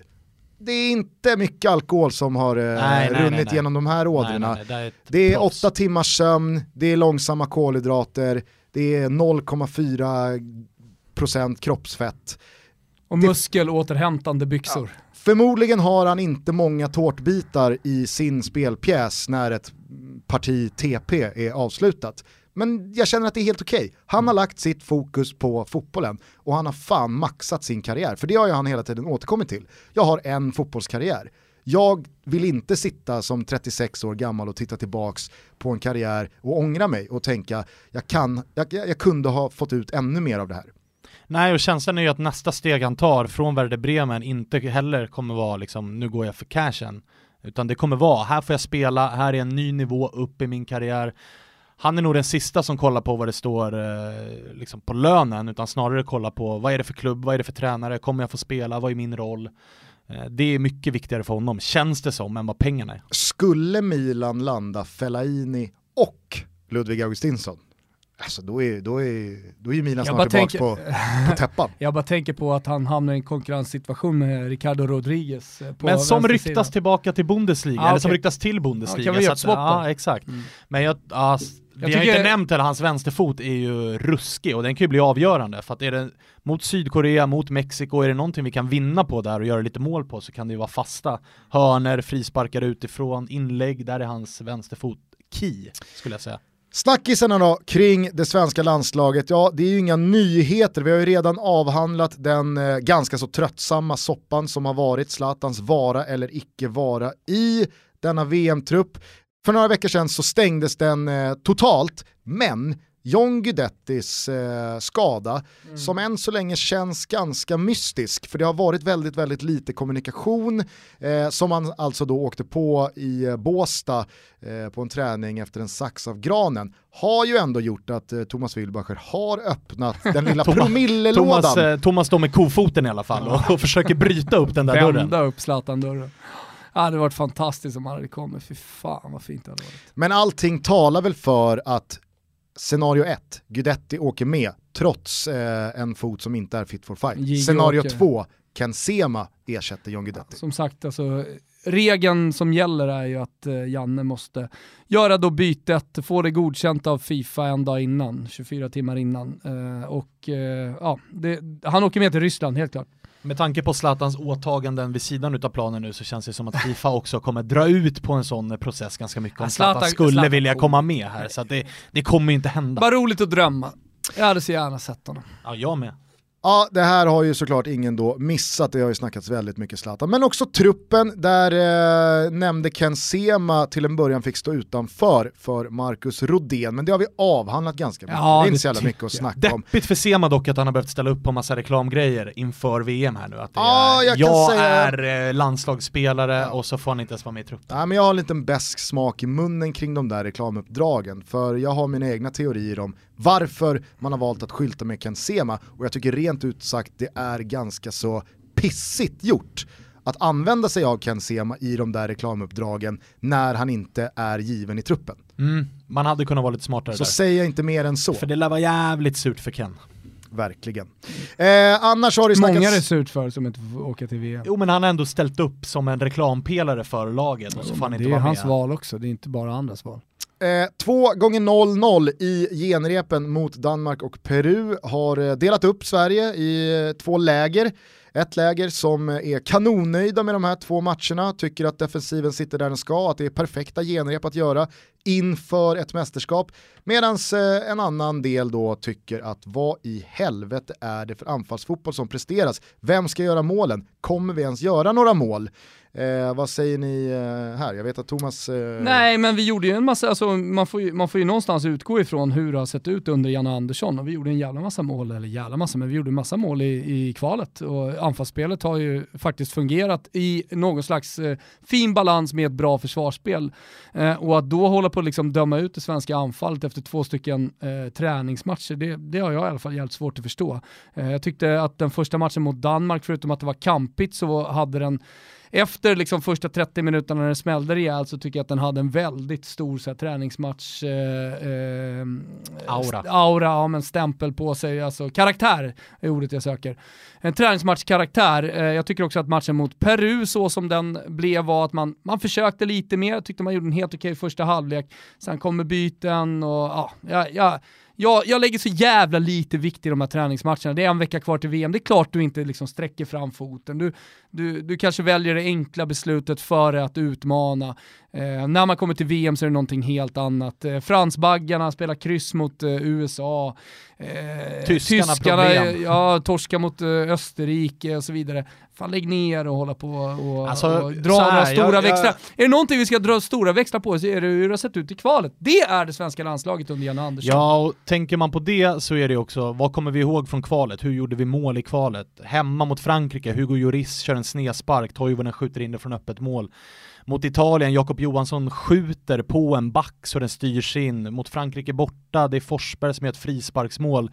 det är inte mycket alkohol som har eh,
Nej, nej,
runnit
nej, nej.
genom de här ådrorna.
Det är
Det är åtta timmars sömn, det är långsamma kolhydrater, det är 0,4% kroppsfett.
Och muskelåterhämtande byxor.
Förmodligen har han inte många tårtbitar i sin spelpjäs när ett parti TP är avslutat. Men jag känner att det är helt okej. Han har lagt sitt fokus på fotbollen och han har fan maxat sin karriär. För det har ju han hela tiden återkommit till. Jag har en fotbollskarriär. Jag vill inte sitta som 36 år gammal och titta tillbaks på en karriär och ångra mig och tänka jag, kan, jag, jag kunde ha fått ut ännu mer av det här.
Nej, och känslan är ju att nästa steg han tar från Werder Bremen inte heller kommer vara liksom, nu går jag för cashen. Utan det kommer vara, här får jag spela, här är en ny nivå upp i min karriär. Han är nog den sista som kollar på vad det står eh, liksom på lönen, utan snarare kollar på vad är det för klubb, vad är det för tränare, kommer jag få spela, vad är min roll? Eh, det är mycket viktigare för honom, känns det som, än vad pengarna är.
Skulle Milan landa Fellaini och Ludvig Augustinsson, alltså då är, då är, då är ju Milan snart tillbaka
tänker-
på, på täppan. (laughs)
Jag bara tänker på att han hamnar i en konkurrenssituation med Ricardo Rodriguez. eh, På
Men som ryktas tillbaka till Bundesliga,
Ah,
eller som
okej.
ryktas till Bundesliga.
Ja, kan vi
så att-? Ja, exakt.
Mm.
Men jag, ja, s- vi har inte nämnt heller, hans vänsterfot är ju ruskig och den kan ju bli avgörande. För att är det mot Sydkorea, mot Mexiko, är det någonting vi kan vinna på där och göra lite mål på så kan det ju vara fasta hörner, frisparkar utifrån, inlägg, där är hans vänsterfot key, skulle jag säga.
Snackisarna då kring det svenska landslaget, ja det är ju inga nyheter, vi har ju redan avhandlat den eh, ganska så tröttsamma soppan som har varit Zlatans vara eller icke vara i denna VM-trupp. För några veckor sedan så stängdes den eh, totalt, men John Guidettis eh, skada, mm. som än så länge känns ganska mystisk, för det har varit väldigt, väldigt lite kommunikation, eh, som man alltså då åkte på i eh, Båsta eh, på en träning efter en sax av granen, har ju ändå gjort att eh, Thomas Wilbacher har öppnat den lilla (laughs) promillelådan.
Thomas, eh, Thomas står med kofoten i alla fall och, och försöker bryta upp den där
Vända
dörren.
Vända upp Zlatan-dörren. Det hade varit fantastiskt om han hade kommit, fy fan vad fint det hade varit.
Men allting talar väl för att scenario 1, Gudetti åker med trots eh, en fot som inte är fit for fight. Gigo scenario 2, Ken Sema ersätter John Guidetti. Ja,
som sagt, alltså, regeln som gäller är ju att eh, Janne måste göra då bytet, få det godkänt av Fifa en dag innan, 24 timmar innan. Eh, och eh, ja, det, han åker med till Ryssland helt klart.
Med tanke på Zlatans åtaganden vid sidan av planen nu så känns det som att Fifa också kommer dra ut på en sån process ganska mycket om Zlatan, Zlatan skulle Zlatan vilja komma med här. Så det, det kommer ju inte hända.
Bara roligt att drömma. Jag hade så gärna sett honom.
Ja, jag med.
Ja, det här har ju såklart ingen då missat, det har ju snackats väldigt mycket Zlatan. Men också truppen, där eh, nämnde Ken Sema till en början fick stå utanför för Marcus Rodén, men det har vi avhandlat ganska mycket. Ja, det är inte så jävla mycket att snacka
Deppigt om. Deppigt för Sema dock att han har behövt ställa upp på massa reklamgrejer inför VM här nu. Att
ja, jag,
jag
säga...
är eh, landslagsspelare ja. och så får han inte ens vara med i truppen.
Ja, men jag har en liten besk smak i munnen kring de där reklamuppdragen, för jag har mina egna teorier om varför man har valt att skylta med Ken Sema och jag tycker rent ut sagt det är ganska så pissigt gjort att använda sig av Ken Sema i de där reklamuppdragen när han inte är given i truppen.
Mm, man hade kunnat vara lite smartare
Så
där.
säger jag inte mer än så.
För det lär vara jävligt surt för Ken.
Verkligen. Eh, annars har det
snackats... Många är surt för som inte får åka till VM.
Jo men han har ändå ställt upp som en reklampelare för laget och så får han inte
vara
med.
Det är hans val också, det är inte bara andras val.
Eh, två gånger 0-0 i genrepen mot Danmark och Peru har eh, delat upp Sverige i eh, två läger. Ett läger som eh, är kanonnöjda med de här två matcherna, tycker att defensiven sitter där den ska, att det är perfekta genrep att göra inför ett mästerskap. Medan eh, en annan del då tycker att vad i helvete är det för anfallsfotboll som presteras? Vem ska göra målen? Kommer vi ens göra några mål? Eh, vad säger ni eh, här? Jag vet att Thomas... Eh...
Nej men vi gjorde ju en massa, alltså, man, får ju, man får ju någonstans utgå ifrån hur det har sett ut under Janne Andersson och vi gjorde en jävla massa mål, eller jävla massa, men vi gjorde en massa mål i, i kvalet och anfallsspelet har ju faktiskt fungerat i någon slags eh, fin balans med ett bra försvarsspel. Eh, och att då hålla på att liksom döma ut det svenska anfallet efter två stycken eh, träningsmatcher, det, det, har jag i alla fall jävligt svårt att förstå. Eh, jag tyckte att den första matchen mot Danmark, förutom att det var kampigt, så hade den efter liksom första 30 minuterna när den smällde rejält så tycker jag att den hade en väldigt stor så här, träningsmatch eh, eh,
aura.
aura, ja men stämpel på sig, alltså karaktär är ordet jag söker. En träningsmatchkaraktär. Eh, jag tycker också att matchen mot Peru så som den blev var att man, man försökte lite mer, jag tyckte man gjorde en helt okej första halvlek, sen kommer byten och ja, ja jag, jag lägger så jävla lite vikt i de här träningsmatcherna. Det är en vecka kvar till VM. Det är klart du inte liksom sträcker fram foten. Du, du, du kanske väljer det enkla beslutet före att utmana. Eh, när man kommer till VM så är det någonting helt annat. Eh, Fransbaggarna spelar kryss mot eh, USA.
Eh, tyskarna, tyskarna
ja, torska mot eh, Österrike och så vidare. Fan lägg ner och hålla på och, alltså, och dra här, några stora jag, växlar. Jag... Är det någonting vi ska dra stora växlar på så är det hur det har sett ut i kvalet. Det är det svenska landslaget under Janne Andersson.
Ja, och tänker man på det så är det också, vad kommer vi ihåg från kvalet? Hur gjorde vi mål i kvalet? Hemma mot Frankrike, Hugo Lloris kör en snedspark, Toivonen skjuter in det från öppet mål mot Italien, Jakob Johansson skjuter på en back så den styrs in. Mot Frankrike borta, det är Forsberg som gör ett frisparksmål.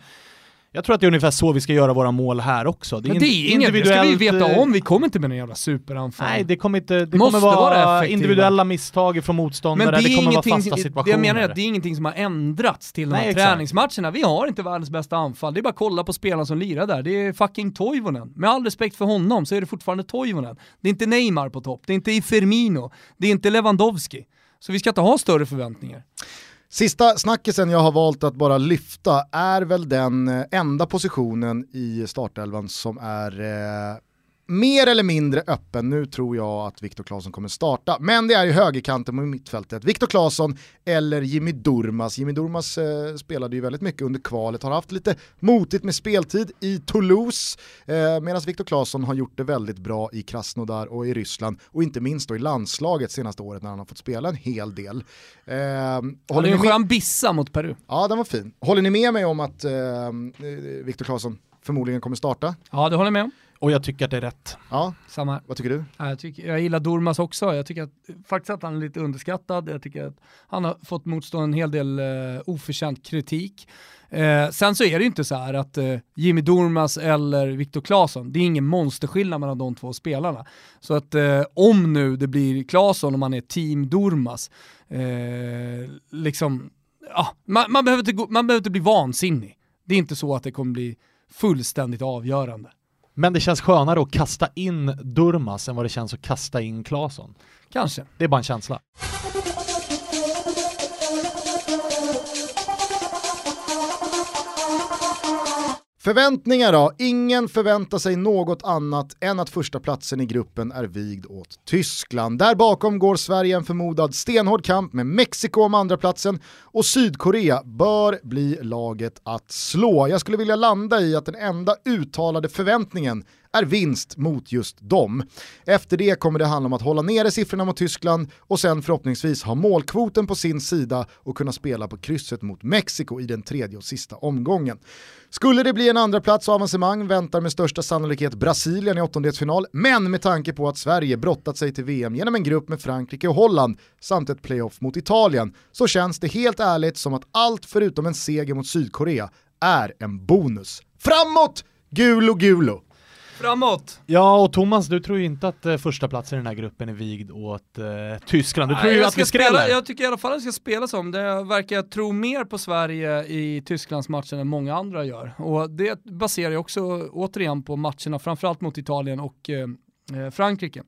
Jag tror att det är ungefär så vi ska göra våra mål här också.
Det är, det är inget, det ska vi veta om, vi kommer inte med någon jävla superanfall.
Nej, det kommer inte, det kommer vara, vara individuella misstag från motståndare, men det, det kommer vara fasta situationer. Det
jag menar är att det är ingenting som har ändrats till de här Nej, träningsmatcherna. Vi har inte världens bästa anfall, det är bara att kolla på spelarna som lirar där. Det är fucking Toivonen. Med all respekt för honom så är det fortfarande Toivonen. Det är inte Neymar på topp, det är inte Firmino, det är inte Lewandowski. Så vi ska inte ha större förväntningar.
Sista snackisen jag har valt att bara lyfta är väl den eh, enda positionen i startelvan som är eh, mer eller mindre öppen. Nu tror jag att Viktor Claesson kommer starta. Men det är ju högerkanten på mittfältet. Viktor Claesson eller Jimmy Durmas. Jimmy Durmas eh, spelade ju väldigt mycket under kvalet, har haft lite motigt med speltid i Toulouse. Eh, Medan Viktor Claesson har gjort det väldigt bra i Krasnodar och i Ryssland. Och inte minst då i landslaget senaste året när han har fått spela en hel del. Eh, håller
en skön bissa mot Peru.
Ja, den var fin. Håller ni med mig om att eh, Viktor Claesson förmodligen kommer starta?
Ja, det håller jag med om.
Och jag tycker att det är rätt.
Ja,
Samma
vad tycker du?
Ja, Jag, tycker, jag gillar Dormas också. Jag tycker att, faktiskt att han är lite underskattad. Jag tycker att han har fått motstå en hel del eh, oförtjänt kritik. Eh, sen så är det ju inte så här att eh, Jimmy Dormas eller Viktor Claesson, det är ingen monsterskillnad mellan de två spelarna. Så att eh, om nu det blir Claesson och man är team Dormas, eh, liksom, ja, man, man, behöver inte, gå- man behöver inte bli vansinnig. Det är inte så att det kommer bli fullständigt avgörande.
Men det känns skönare att kasta in Durmas än vad det känns att kasta in Claesson.
Kanske.
Det är bara en känsla.
Förväntningar då? Ingen förväntar sig något annat än att första platsen i gruppen är vigd åt Tyskland. Där bakom går Sverige en förmodad stenhård kamp med Mexiko om andra platsen och Sydkorea bör bli laget att slå. Jag skulle vilja landa i att den enda uttalade förväntningen är vinst mot just dem. Efter det kommer det handla om att hålla nere siffrorna mot Tyskland och sen förhoppningsvis ha målkvoten på sin sida och kunna spela på krysset mot Mexiko i den tredje och sista omgången. Skulle det bli en andra plats och avancemang väntar med största sannolikhet Brasilien i åttondelsfinal, men med tanke på att Sverige brottat sig till VM genom en grupp med Frankrike och Holland samt ett playoff mot Italien så känns det helt ärligt som att allt förutom en seger mot Sydkorea är en bonus. Framåt! Gulo gulo!
Framåt!
Ja, och Thomas, du tror ju inte att eh, första platsen i den här gruppen är vigd åt eh, Tyskland. Du tror
Nej,
ju
jag
att vi skräller.
spela, Jag tycker i alla fall att det ska spelas om. Det verkar tro mer på Sverige i Tysklandsmatchen än många andra gör. Och det baserar jag också återigen på matcherna, framförallt mot Italien och eh, eh, Frankrike.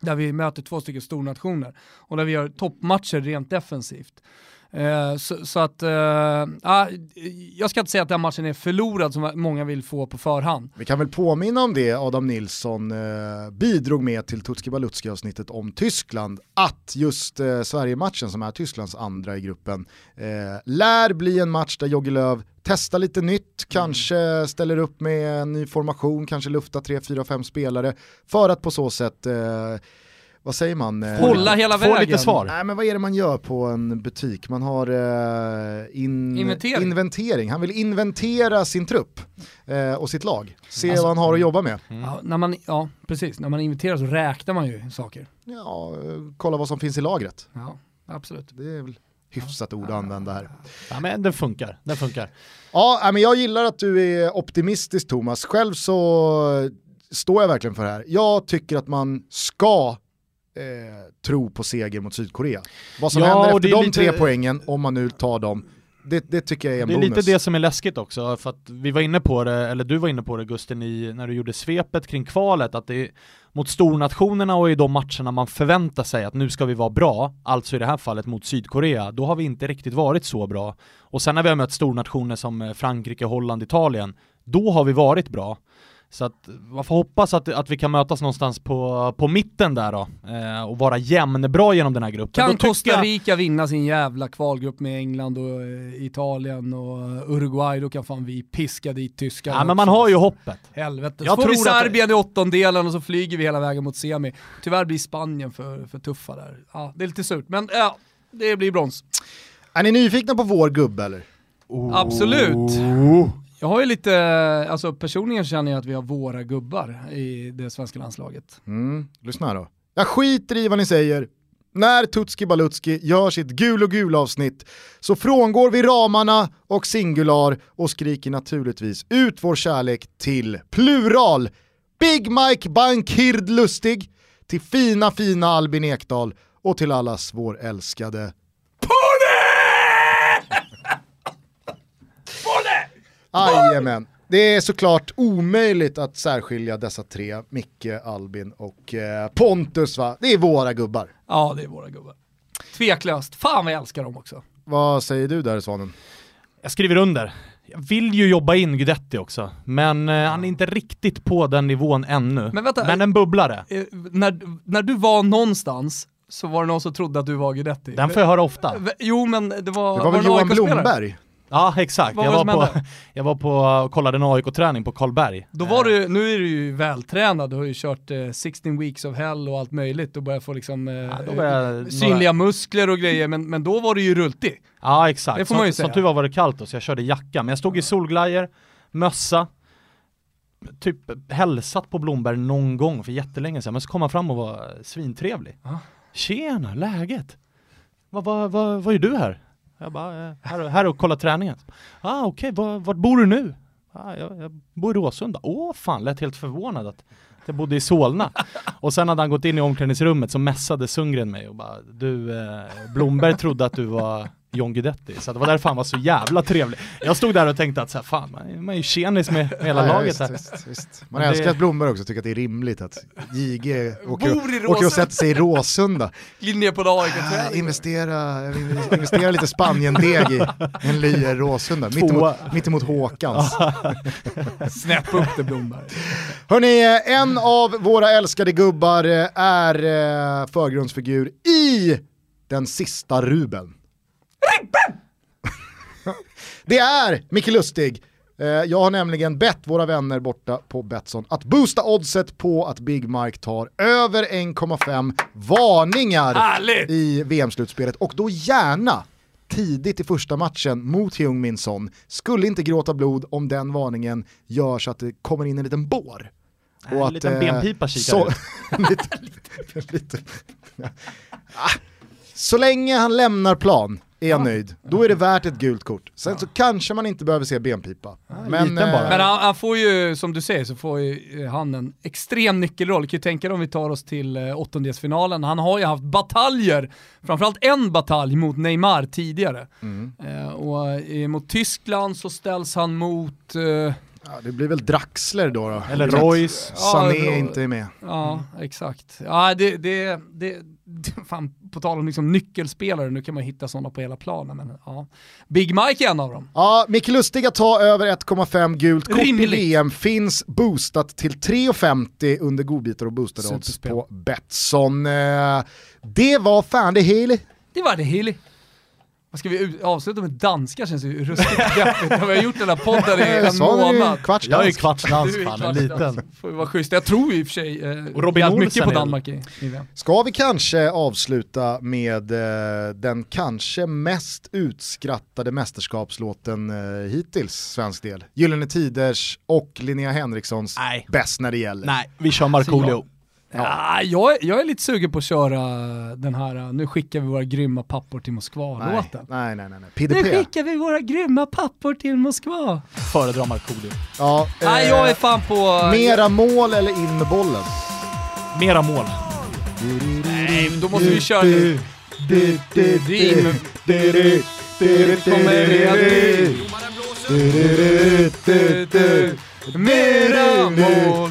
Där vi möter två stycken stornationer och där vi gör toppmatcher rent defensivt. Eh, så, så att, eh, ah, jag ska inte säga att den matchen är förlorad som många vill få på förhand.
Vi kan väl påminna om det Adam Nilsson eh, bidrog med till Tutski Balutski avsnittet om Tyskland, att just eh, Sverige-matchen som är Tysklands andra i gruppen eh, lär bli en match där Jogge Löw testar lite nytt, kanske ställer upp med en ny formation, kanske luftar 3, 4, 5 spelare för att på så sätt eh, vad säger man? Eh,
Hålla hela
Få
vägen.
lite svar.
Nej men vad är det man gör på en butik? Man har eh, in,
Inventering.
inventering. Han vill inventera sin trupp eh, och sitt lag. Se
Alltså-
vad han har att jobba med.
Ja, när man, ja, precis. När man inviterar så räknar man ju saker.
Ja, kolla vad som finns i lagret.
Ja, absolut.
Det är väl hyfsat ord att använda här.
Ja, men den funkar. Den funkar.
Ja, men jag gillar att du är optimistisk Thomas. Själv så står jag verkligen för det här. Jag tycker att man ska eh, tro på seger mot Sydkorea. Vad som
Ja,
händer efter de
lite-
tre poängen, om man nu tar dem, det, det tycker jag är en
Det är
bonus.
lite det som är läskigt också, för att vi var inne på det, eller du var inne på det Gusten, i, när du gjorde svepet kring kvalet, att det är mot stornationerna och i de matcherna man förväntar sig att nu ska vi vara bra, alltså i det här fallet mot Sydkorea, då har vi inte riktigt varit så bra. Och sen när vi har mött stornationer som eh, Frankrike, Holland, Italien, då har vi varit bra. Så att man får hoppas att, att vi kan mötas någonstans på, på mitten där då, eh, och vara jämnbra genom den här gruppen.
Kan
Då
Costa
jag-
Rica vinna sin jävla kvalgrupp med England och eh, Italien och Uruguay, då kan fan vi piska dit tyskar
Ja men man har ju hoppet.
Helvete. Så
Jag
får vi
tror att-
Serbien i åttondelen och så flyger vi hela vägen mot semi. Tyvärr blir Spanien för, för tuffa där. Ja, det är lite surt, men ja, det blir brons.
Är ni nyfikna på vår gubbe eller?
Absolut. Jag har ju lite, alltså personligen känner jag att vi har våra gubbar i det svenska landslaget.
Mm, lyssna här då. Jag skiter i vad ni säger. När Tutski Balutski gör sitt gul och gul avsnitt så frångår vi ramarna och singular och skriker naturligtvis ut vår kärlek till plural. Big Mike Bankird Lustig, till fina fina Albin Ekdal och till allas vår Jajamän. Det är såklart omöjligt att särskilja dessa tre, Micke, Albin och eh, Pontus va? Det är våra gubbar.
Ja, det är våra gubbar. Tveklöst. Fan vad jag älskar dem också.
Vad säger du där Svanen?
Jag skriver under. Jag vill ju jobba in Guidetti också, men eh, han är inte riktigt på den nivån ännu.
Men vänta,
men en bubblare.
Eh, när, när du var någonstans så var det någon som trodde att du var Guidetti.
Den får jag höra ofta.
Jo men det var...
Det var väl Johan? Blomberg?
Ja exakt,
Vad
jag
var
var, på, (laughs) jag var på och kollade en AIK-träning på Karlberg.
Då var du, nu är du ju vältränad, du har ju kört eh, 16 weeks of hell och allt möjligt och börjar få liksom eh,
Ja, var
synliga muskler och grejer, men, men då var du ju rultig.
Ja exakt,
Det får man ju
som,
säga.
som tur var var det kallt då, så jag körde jacka, men jag stod i solglajjor, mössa, typ hälsat på Blomberg någon gång för jättelänge sedan, men så kom han fram och var svintrevlig.
Ja.
Tjena, läget? Vad, vad, vad, vad gör du här? Jag bara, eh, här, och- här och kolla träningen. Ah okej, var, vart bor du nu? Ah, jag, jag bor i Råsunda. Åh fan, lät helt förvånad att att jag bodde i Solna. Och sen hade han gått in i omklädningsrummet så mässade Sundgren mig och bara Du, eh, Blomberg trodde att du var John Guidetti, så det var därför han var så jävla trevlig. Jag stod där och tänkte att så här, fan, man är- man är ju tjenis med, med hela
Ja,
laget
visst,
här.
visst, visst. Man
Men
älskar
det-
att Blomberg också tycker att det är rimligt att JG åker,
i
åker och sätter sig i Råsunda.
Ner på en
Ah, investera, investera lite Spaniendeg i en lya Råsunda, mittemot, mittemot Håkans. (laughs)
Snäpp upp det Blomberg.
Hörni, en av våra älskade gubbar eh, är eh, förgrundsfigur i den sista Ruben. (laughs) Det är Micke Lustig. Eh, Jag har nämligen bett våra vänner borta på Betsson att boosta oddset på att Big Mike tar över 1,5 varningar
Härligt!
i VM-slutspelet och då gärna tidigt i första matchen mot Heung Min Son. Skulle inte gråta blod om den varningen gör så att det kommer in en liten bår.
En
att,
liten
eh,
benpipa kikar
så, (laughs) lite, lite, lite. Ah. Så länge han lämnar plan är jag nöjd. Då är det värt ett gult kort. Sen så kanske man inte behöver se benpipa. Men, eh,
Men han, han får ju, som du säger, så får ju eh, han en extrem nyckelroll. Kan ju tänka dig om vi tar oss till eh, åttondelsfinalen. Han har ju haft bataljer, framförallt en batalj mot Neymar tidigare.
Mm.
Eh, och eh, mot Tyskland så ställs han mot, eh,
ja, det blir väl Draxler då. då.
Eller Royce.
Sané
Ja, då-
inte är med.
ja exakt. Ja, det, det, det, (laughs) fan, på tal om liksom nyckelspelare, nu kan man hitta sådana på hela planen. Men, ja. Big Mike är en av dem.
Ja, Micke att ta över 1,5 gult kort i VM finns boostat till 3,50 under godbitar och boostade odds på Betsson. Eh, Det var fan det hela.
Det var det Hilly. Ska vi ut- avsluta med danska känns ju ruskigt deppigt. Vi har gjort den här podden i (laughs) en månad.
kvarts
Jag är kvartsdans fan, en
kvartsdans.
liten.
Får ju vara schysst. Jag tror ju i och för sig eh,
Och Robin
mycket på Danmark i, i VM.
Ska vi kanske avsluta med eh, den kanske mest utskrattade mästerskapslåten eh, hittills, svensk del? Gyllene Tiders och Linnea Henrikssons
Nej.
bäst när det gäller.
Nej, vi kör Markoolio.
Ja. jag, är- jag är lite sugen på att köra den här, eh, nu skickar vi våra grymma pappor till Moskva-låten.
nej, nej, nej, nej.
Nu
PDP.
skickar vi våra grymma pappor till Moskva.
Föredrar Markoolio.
Ja, eh,
Nej, jag är fan på...
Mera mål eller in med bollen?
Mera mål.
Nej, då måste vi köra lite. Rim. Kommer det Mera mål.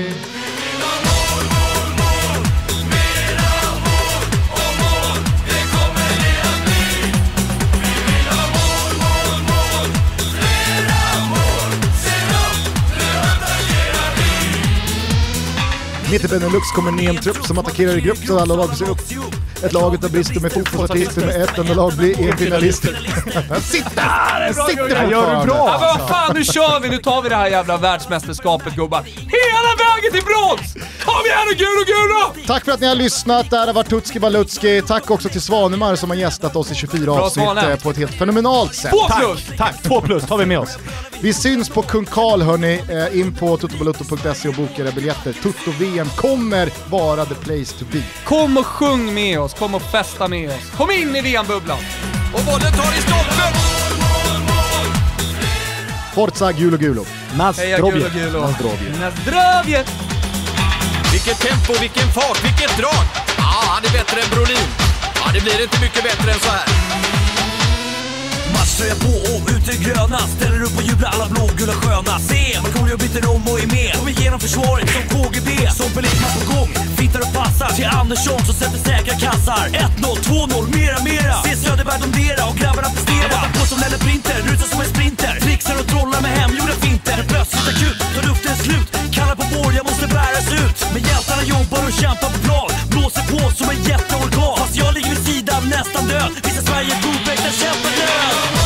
Mitt i Benelux kommer en ny trupp som attackerar i grupp så alla lag ser upp. Ett lag utav brister med fotbollsartister med ett enda lag blir E-finalister. (laughs) Den sitter! Den sitter
Gör du bra?
Ja, men vad fan, nu kör vi! Nu tar vi det här jävla världsmästerskapet gubbar. Hela vägen till brons! Kom igen nu gul och gula!
Tack för att ni har lyssnat, det här har varit Tutski Balutski. Tack också till Svanemar som har gästat oss i 24 avsnitt
Svane.
eh, på ett helt fenomenalt sätt.
Två plus!
Tack, två plus tar vi med oss.
Vi syns på Kung Karl hörni, eh, in på tuttobalutto.se och boka era biljetter. Tutto-VM kommer vara the place to be.
Kom och sjung med oss, kom och festa med oss. Kom in i VM-bubblan!
Och bollen tar i stolpen!
Forza Gulo Gulo.
Gulo!
Nazdrovje.
Nazdrovje!
Vilket tempo, vilken fart, vilket drag! Ja, han är bättre än Brolin. Ja, det blir inte mycket bättre än så här
matchtröja på och ut i det gröna. Ställer upp och jublar alla blågula sköna. Se, Markoolio byter om och är med. Kommer igenom försvaret som KGB Som Belitman på gång, fittar och passar Till Andersson som sätter säkra kassar. 1-0, 2-0, mera mera. Se Söderberg domdera och grabbarna prestera. På som Lelle Printer, rusar som en sprinter. Trixar och trollar med hemgjorda finter. Plötsligt akut, tar luften slut. Kallar på vår, jag måste bäras ut. Men hjältarna jobbar och kämpar på plan. Blåser på som en jätteorkan Fast jag ligger vid sidan nästan död. Visar Sverige provväg där kämpar död?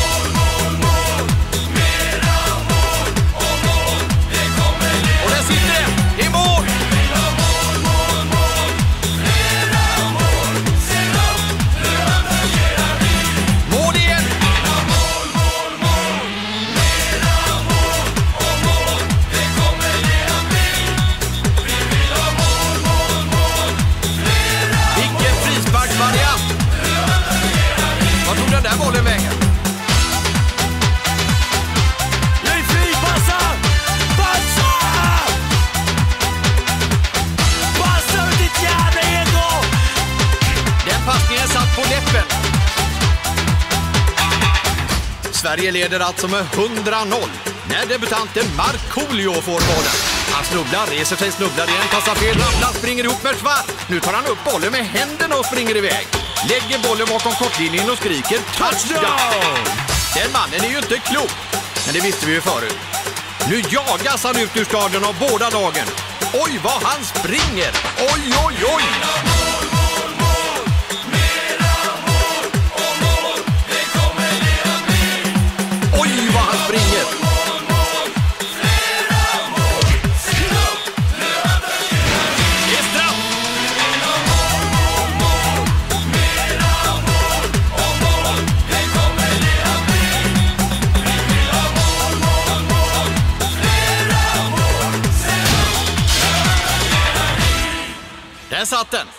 Leder alltså med 100-0 när debutanten Markoolio får bollen. Han snubblar, reser sig, snubblar igen, passar fel, ramlar, springer ihop med Schwarz. Nu tar han upp bollen med händerna och springer iväg. Lägger bollen bakom kortlinjen och skriker touchdown! Den mannen är ju inte klok, men det visste vi ju förut. Nu jagas han ut ur stadion av båda lagen. Oj, vad han springer! Oj, oj! Oj, Där satt den!